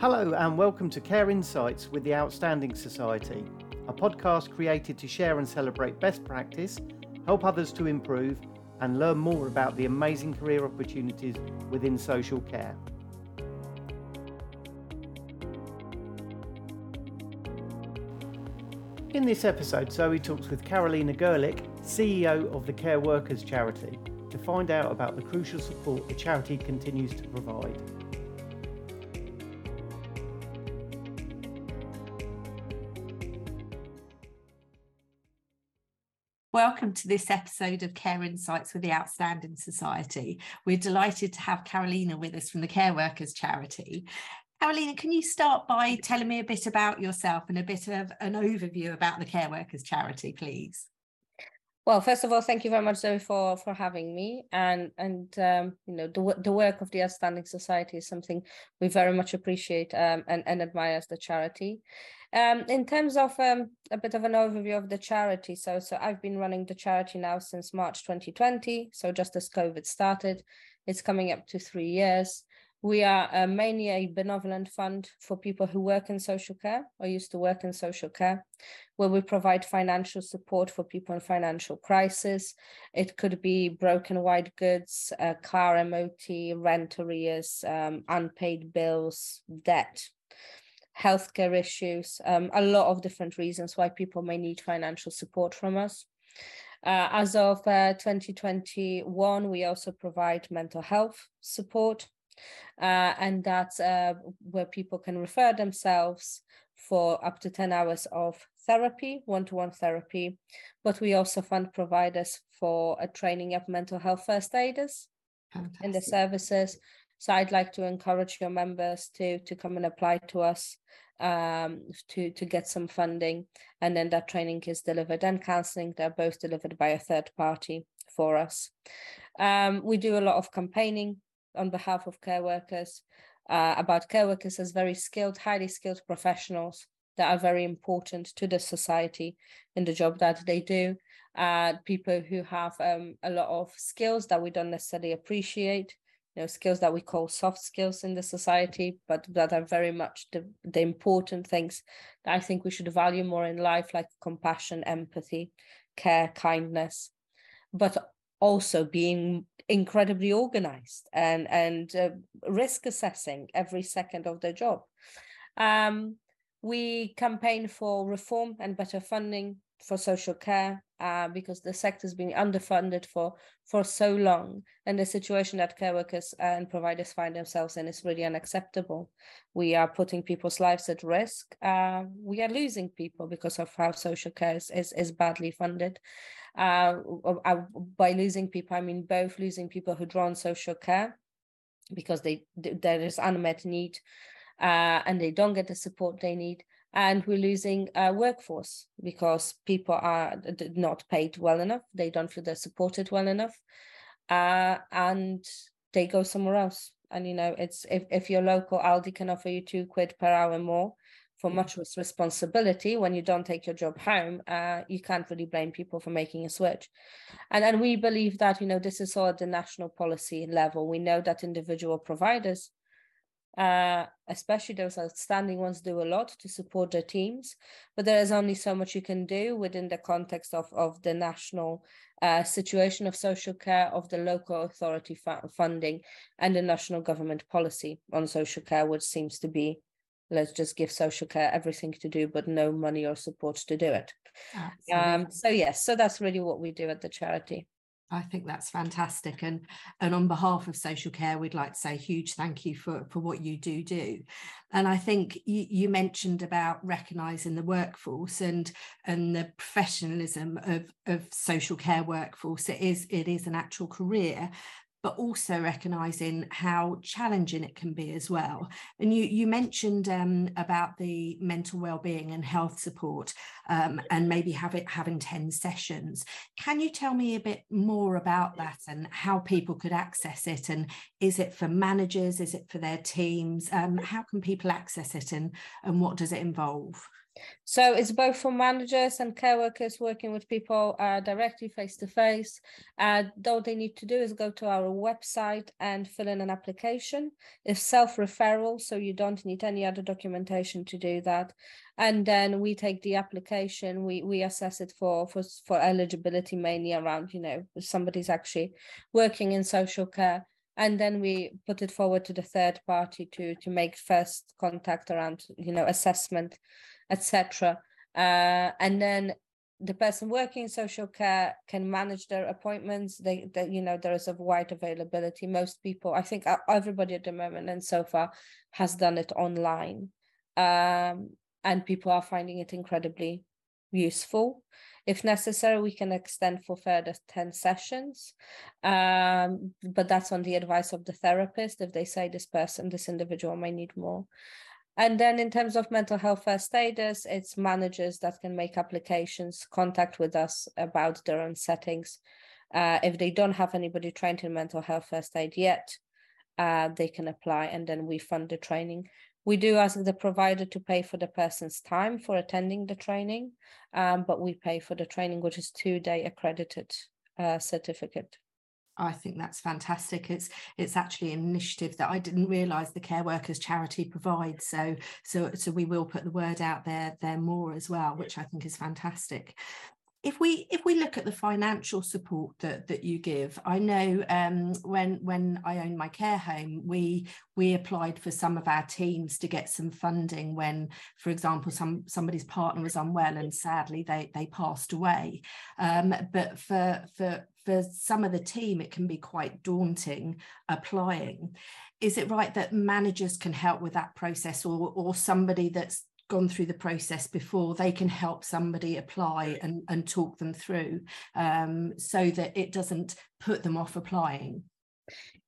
Hello, and welcome to Care Insights with the Outstanding Society, a podcast created to share and celebrate best practice, help others to improve, and learn more about the amazing career opportunities within social care. In this episode, Zoe talks with Karolina Gerlich, CEO of the Care Workers Charity, to find out about the crucial support the charity continues to provide. Welcome to this episode of Care Insights with the Outstanding Society. We're delighted to have Karolina with us from the Care Workers Charity. Karolina, can you start by telling me a bit about yourself and a bit of an overview about the Care Workers Charity, please? Well, first of all, thank you very much, Zoe, for for having me. And and um, you know the the work of the Outstanding Society is something we very much appreciate um, and and admire as the charity. Um, in terms of um, a bit of an overview of the charity, so so I've been running the charity now since March 2020. So just as COVID started, it's coming up to three years. We are uh, mainly a benevolent fund for people who work in social care or used to work in social care, where we provide financial support for people in financial crisis. It could be broken white goods, uh, car MOT, rent arrears, um, unpaid bills, debt healthcare issues, um, a lot of different reasons why people may need financial support from us. Uh, as of uh, 2021, we also provide mental health support, uh, and that's uh, where people can refer themselves for up to 10 hours of therapy, one to one therapy. But we also fund providers for a training of mental health first aiders Fantastic. in the services. So I'd like to encourage your members to to come and apply to us um, to to get some funding, and then that training is delivered and counselling. They're both delivered by a third party for us. Um, we do a lot of campaigning on behalf of care workers uh, about care workers as very skilled, highly skilled professionals that are very important to the society in the job that they do. Uh, people who have um, a lot of skills that we don't necessarily appreciate you know skills that we call soft skills in the society but that are very much the, the important things that i think we should value more in life like compassion empathy care kindness but also being incredibly organized and and uh, risk assessing every second of their job. Um, we campaign for reform and better funding for social care uh, because the sector has been underfunded for for so long. And the situation that care workers and providers find themselves in is really unacceptable. We are putting people's lives at risk. Uh, we are losing people because of how social care is, is, is badly funded. Uh, uh by losing people i mean both losing people who draw on social care because they there is unmet need uh, and they don't get the support they need and we're losing a workforce because people are not paid well enough. They don't feel they're supported well enough. Uh, and they go somewhere else. And you know it's if, if your local aldi can offer you two quid per hour more for much responsibility when you don't take your job home uh, you can't really blame people for making a switch. And and we believe that you know this is all at the national policy level. We know that individual providers uh, especially those outstanding ones do a lot to support their teams but there is only so much you can do within the context of, of the national uh, situation of social care of the local authority fu- funding and the national government policy on social care which seems to be let's just give social care everything to do but no money or support to do it. Um, so yes so that's really what we do at the charity I think that's fantastic. And and on behalf of social care, we'd like to say huge thank you for, for what you do do. And I think you, you mentioned about recognizing the workforce and and the professionalism of, of social care workforce. It is it is an actual career, but also recognizing how challenging it can be as well. And you you mentioned um, about the mental well-being and health support, um, and maybe have it having ten sessions. Can you tell me a bit more about that and how people could access it? And is it for managers? Is it for their teams? Um, how can people access it, and and what does it involve? So it's both for managers and care workers working with people uh, directly face to face. All they need to do is go to our website and fill in an application. It's self referral, so you don't need any other documentation to do that. And then we take the application, we we assess it for for for eligibility mainly around you know somebody's actually working in social care and then we put it forward to the third party to to make first contact around you know assessment etc. Uh, and then the person working in social care can manage their appointments. They, they, you know, there is a wide availability. Most people, I think, everybody at the moment and so far has done it online, um, and people are finding it incredibly useful. If necessary, we can extend for further 10 sessions. Um, but that's on the advice of the therapist if they say this person, this individual may need more. And then in terms of mental health first status, it's managers that can make applications, contact with us about their own settings. Uh, if they don't have anybody trained in mental health first aid yet, uh, they can apply and then we fund the training. We do ask the provider to pay for the person's time for attending the training, um, but we pay for the training, which is two day accredited uh, certificate. I think that's fantastic. It's it's actually an initiative that I didn't realise the Care Workers Charity provides. So so so we will put the word out there there more as well, which I think is fantastic if we if we look at the financial support that that you give i know um, when when i owned my care home we we applied for some of our teams to get some funding when for example some somebody's partner was unwell and sadly they they passed away um, but for for for some of the team it can be quite daunting applying. Is it right that managers can help with that process or or somebody that's gone through the process before they can help somebody apply and, and talk them through um, so that it doesn't put them off applying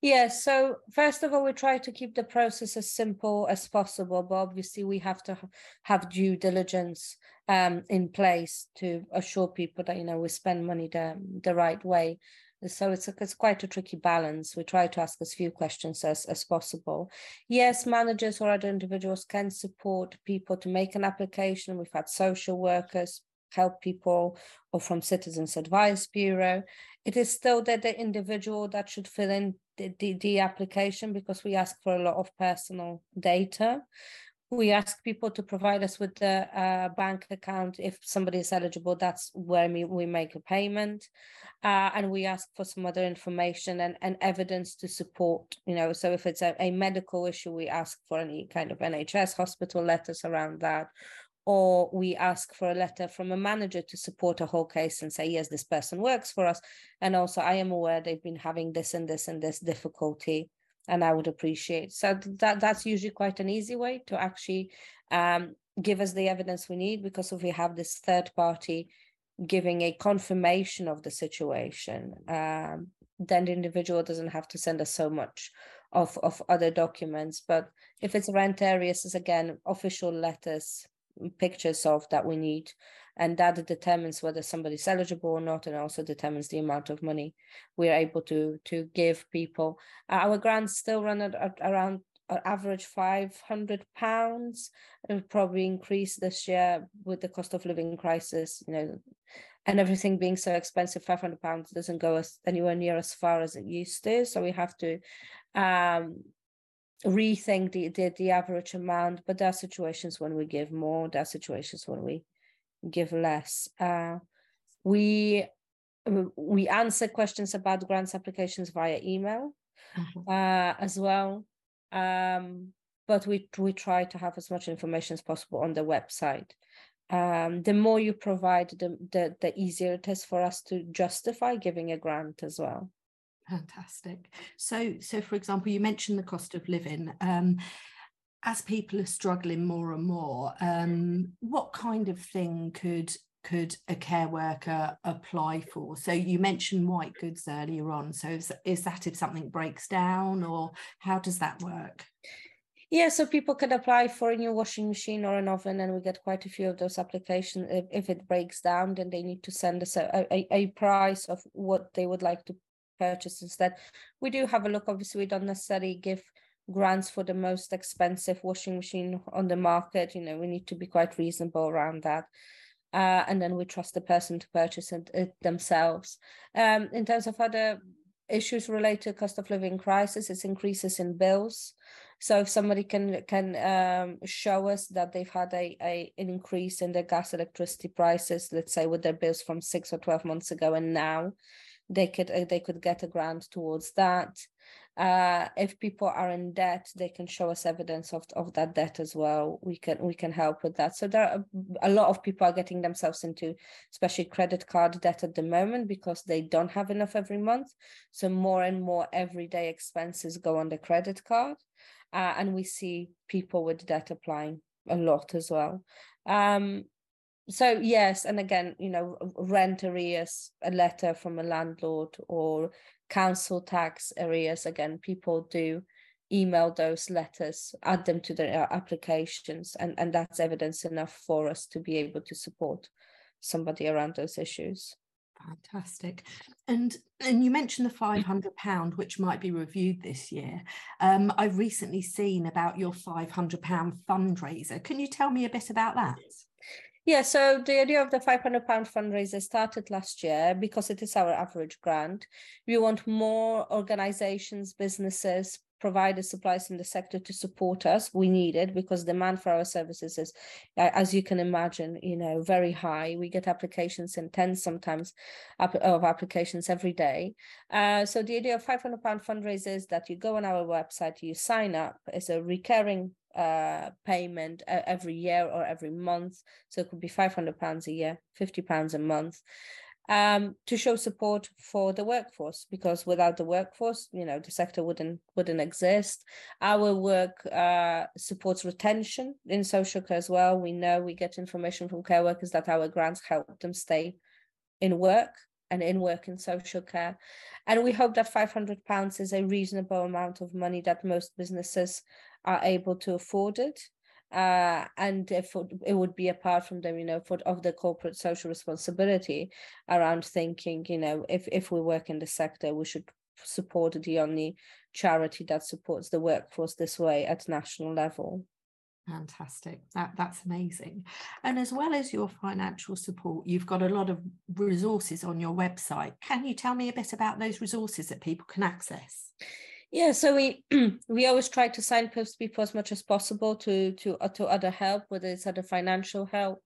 Yes. So first of all, we try to keep the process as simple as possible, but obviously we have to have due diligence um, in place to assure people that you know we spend money the the right way. So it's, a, it's quite a tricky balance. We try to ask as few questions as, as possible. Yes, managers or other individuals can support people to make an application. We've had social workers help people or from Citizens Advice Bureau. It is still that the individual that should fill in the, the, the application because we ask for a lot of personal data. We ask people to provide us with the uh, bank account. If somebody is eligible that's where we, we make a payment. Uh, and we ask for some other information and, and evidence to support you know. So if it's a, a medical issue we ask for any kind of nhs hospital letters around that or we ask for a letter from a manager to support a whole case and say yes this person works for us and also i am aware they've been having this and this and this difficulty and I would appreciate. So that that's usually quite an easy way to actually um, give us the evidence we need because if we have this third party giving a confirmation of the situation, um, then the individual doesn't have to send us so much of, of other documents. But if it's rent arrears, is again official letters, pictures of that we need. And that determines whether somebody's eligible or not and also determines the amount of money we're able to to give people. Our grants still run at, at around average 500 pounds. It will probably increase this year with the cost of living crisis you know and everything being so expensive 500 pounds doesn't go as anywhere near as far as it used to. So we have to um rethink the, the the average amount but there are situations when we give more there are situations when we give less. Uh, we we answer questions about grants applications via email mm-hmm. uh, as well. Um, but we we try to have as much information as possible on the website. Um, the more you provide, the, the the easier it is for us to justify giving a grant as well. Fantastic. So, so for example, you mentioned the cost of living. Um, as people are struggling more and more, um, what kind of thing could could a care worker apply for? So you mentioned white goods earlier on. So is, is that if something breaks down, or how does that work? Yeah, so people can apply for a new washing machine or an oven, and we get quite a few of those applications. If, if it breaks down, then they need to send us a, a, a price of what they would like to purchase instead. We do have a look. Obviously, we don't necessarily give grants for the most expensive washing machine on the market. You know, we need to be quite reasonable around that. Uh, and then we trust the person to purchase it, it themselves. Um, in terms of other issues related to cost of living crisis, it's increases in bills. So if somebody can can um, show us that they've had a, a an increase in their gas electricity prices, let's say with their bills from six or twelve months ago and now, they could uh, they could get a grant towards that. Uh, if people are in debt, they can show us evidence of, of that debt as well. We can we can help with that. So there are a lot of people are getting themselves into, especially credit card debt at the moment because they don't have enough every month. So more and more everyday expenses go on the credit card, uh, and we see people with debt applying a lot as well. Um, so yes and again you know rent arrears a letter from a landlord or council tax arrears again people do email those letters add them to their applications and and that's evidence enough for us to be able to support somebody around those issues Fantastic. And and you mentioned the 500 pound which might be reviewed this year. Um, I've recently seen about your 500 pound fundraiser. Can you tell me a bit about that? Yeah, so the idea of the £500 fundraiser started last year because it is our average grant. We want more organizations, businesses, providers, suppliers in the sector to support us. We need it because demand for our services is, as you can imagine, you know, very high. We get applications in tens sometimes of applications every day. Uh, so the idea of £500 fundraisers that you go on our website, you sign up. It's a recurring uh, payment uh, every year or every month. So it could be £500 a year, £50 a month. Um, to show support for the workforce because without the workforce you know the sector wouldn't wouldn't exist our work uh, supports retention in social care as well we know we get information from care workers that our grants help them stay in work and in work in social care and we hope that 500 pounds is a reasonable amount of money that most businesses are able to afford it uh, and if it would be apart from them, you know, for of the corporate social responsibility around thinking, you know, if if we work in the sector, we should support the only charity that supports the workforce this way at national level. Fantastic. That that's amazing. And as well as your financial support, you've got a lot of resources on your website. Can you tell me a bit about those resources that people can access? Yeah, so we we always try to signpost people as much as possible to to uh, to other help, whether it's other financial help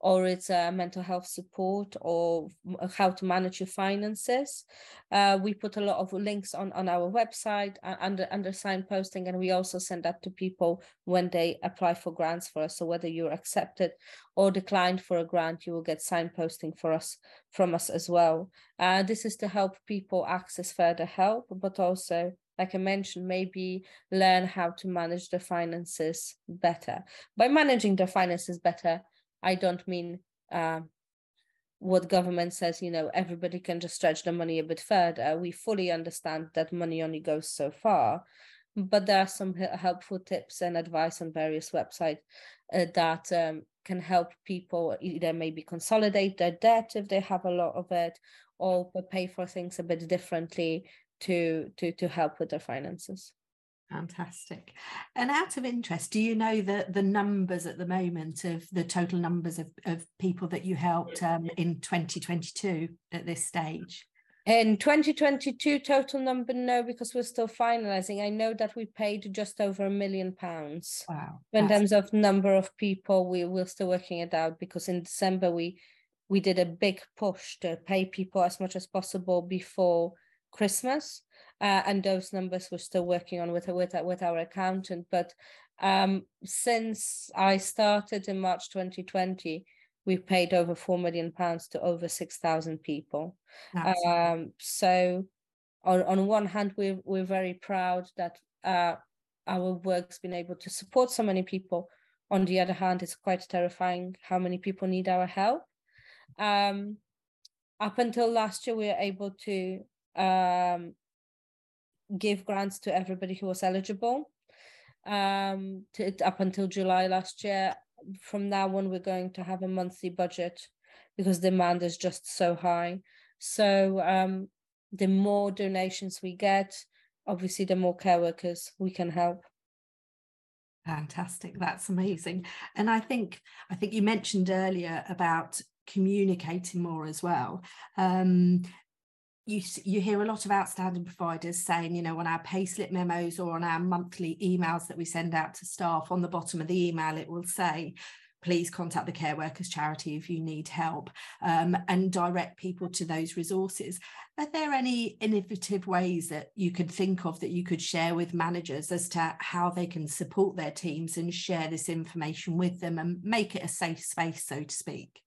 or it's uh, mental health support or uh, how to manage your finances. Uh, we put a lot of links on, on our website uh, under under signposting, and we also send that to people when they apply for grants for us. So whether you're accepted or declined for a grant, you will get signposting for us from us as well. Uh, this is to help people access further help, but also like I mentioned, maybe learn how to manage the finances better. By managing the finances better, I don't mean uh, what government says, you know, everybody can just stretch the money a bit further. We fully understand that money only goes so far, but there are some helpful tips and advice on various websites uh, that um, can help people either maybe consolidate their debt if they have a lot of it or pay for things a bit differently to to to help with their finances. Fantastic. And out of interest do you know the the numbers at the moment of the total numbers of, of people that you helped um, in 2022 at this stage? In 2022 total number no because we're still finalizing. I know that we paid just over a million pounds. Wow in terms of number of people we, we're still working it out because in december we we did a big push to pay people as much as possible before Christmas, uh, and those numbers we're still working on with with with our accountant. But um, since I started in March 2020, we've paid over four million pounds to over six thousand people. Um, so, on on one hand, we're we're very proud that uh, our work's been able to support so many people. On the other hand, it's quite terrifying how many people need our help. Um, up until last year, we were able to um, give grants to everybody who was eligible um, to, up until July last year. From now on, we're going to have a monthly budget because demand is just so high. So um, the more donations we get, obviously the more care workers we can help fantastic that's amazing and i think i think you mentioned earlier about communicating more as well um, you you hear a lot of outstanding providers saying you know on our payslip memos or on our monthly emails that we send out to staff on the bottom of the email it will say please contact the care workers charity if you need help um, and direct people to those resources. Are there any innovative ways that you could think of that you could share with managers as to how they can support their teams and share this information with them and make it a safe space so to speak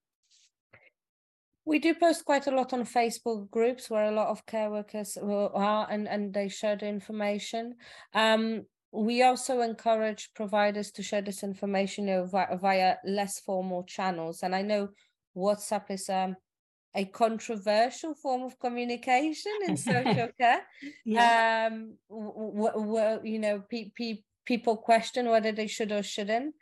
we do post quite a lot on Facebook groups where a lot of care workers are and, and they share the information. Um, we also encourage providers to share this information you know, via, via, less formal channels. And I know WhatsApp is um, a controversial form of communication in social care. Yeah. Um, w- w- you know, pe- pe- people question whether they should or shouldn't.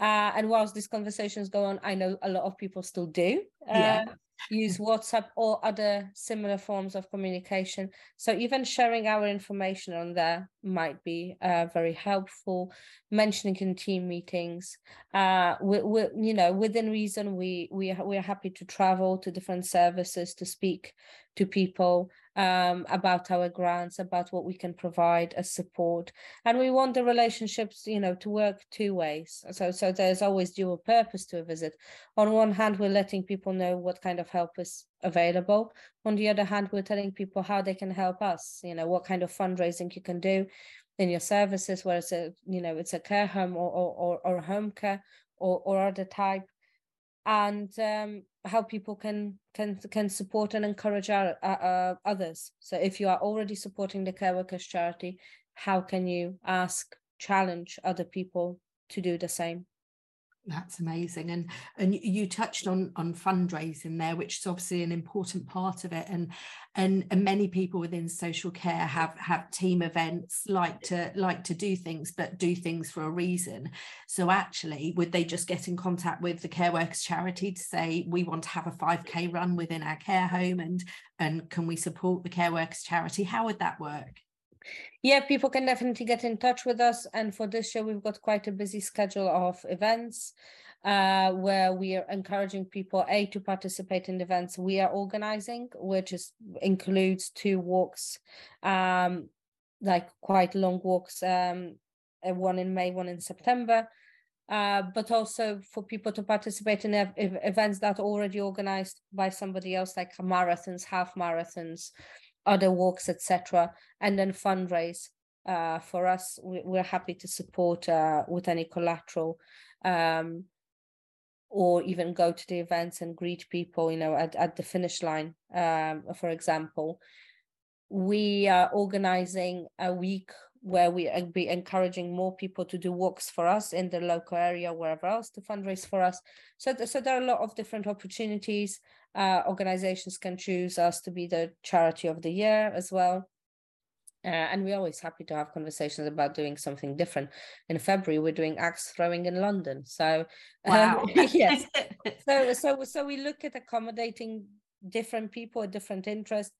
Uh, and whilst these conversations go on, I know a lot of people still do. Uh, yeah use WhatsApp or other similar forms of communication. So even sharing our information on there might be uh, very helpful. Mentioning in team meetings, uh, we, we, you know, within reason, we we we are happy to travel to different services to speak to people um, about our grants, about what we can provide as support. And we want the relationships, you know, to work two ways. So, so there's always dual purpose to a visit. On one hand, we're letting people know what kind of help is available. On the other hand, we're telling people how they can help us, you know, what kind of fundraising you can do in your services, where it's a, you know, it's a care home or, or, or, or home care or, or other type and um, how people can can can support and encourage our, uh, others. So if you are already supporting the Care Workers charity, how can you ask, challenge other people to do the same? That's amazing, and and you touched on on fundraising there, which is obviously an important part of it. And and and many people within social care have have team events, like to like to do things, but do things for a reason. So actually, would they just get in contact with the Care Workers charity to say we want to have a five k run within our care home, and and can we support the Care Workers charity? How would that work? Yeah, people can definitely get in touch with us. And for this year, we've got quite a busy schedule of events uh, where we are encouraging people a to participate in events we are organizing, which is includes two walks, um, like quite long walks, um, uh, one in May, one in September. Uh, but also for people to participate in ev- events that are already organized by somebody else, like marathons, half marathons, other walks, etc., and then fundraise. Uh, for us, we, are happy to support uh, with any collateral, um, or even go to the events and greet people. You know, at at the finish line, um, for example. We are organizing a week where we be encouraging more people to do walks for us in the local area, wherever else to fundraise for us. So, so there are a lot of different opportunities. Uh, organizations can choose us to be the charity of the year as well. Uh, and we're always happy to have conversations about doing something different. In February, we're doing axe throwing in London. So, wow. Um, yes. so, so, so we look at accommodating different people, with different interests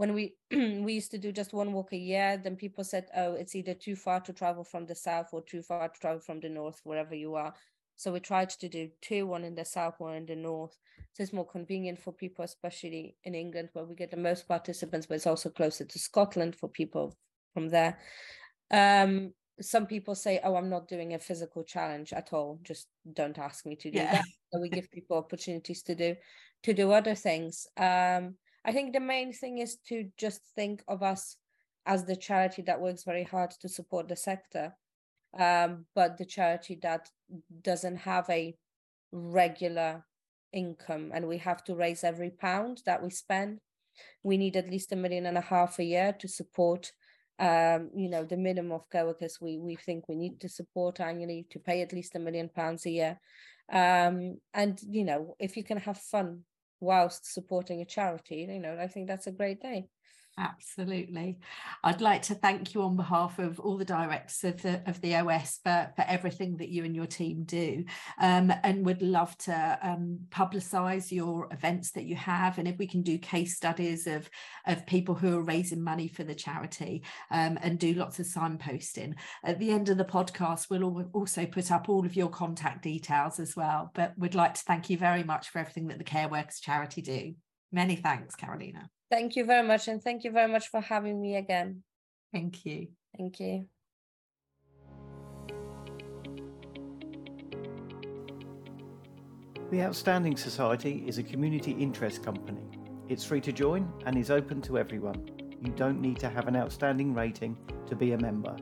when we we used to do just one walk a year then people said oh it's either too far to travel from the south or too far to travel from the north wherever you are. So we tried to do two one in the south one in the north. So it's more convenient for people especially in england where we get the most participants but it's also closer to scotland for people from there. Um some people say oh i'm not doing a physical challenge at all. Just don't ask me to do yeah. that. So we give people opportunities to do to do other things. Um I think the main thing is to just think of us as the charity that works very hard to support the sector, um, but the charity that doesn't have a regular income and we have to raise every pound that we spend. We need at least a million and a half a year to support um, you know, the minimum of co-workers we, we think we need to support annually to pay at least a million pounds a year. Um, and, you know, if you can have fun whilst supporting a charity you know i think that's a great day Absolutely. I'd like to thank you on behalf of all the directors of the, of the OS for, for everything that you and your team do um, and would love to um, publicise your events that you have and if we can do case studies of, of people who are raising money for the charity um, and do lots of signposting. At the end of the podcast, we'll also put up all of your contact details as well. But we'd like to thank you very much for everything that the Care Workers charity do. Many thanks, Karolina. Thank you very much. And thank you very much for having me again. Thank you. Thank you. The Outstanding Society is a community interest company. It's free to join and is open to everyone. You don't need to have an outstanding rating to be a member.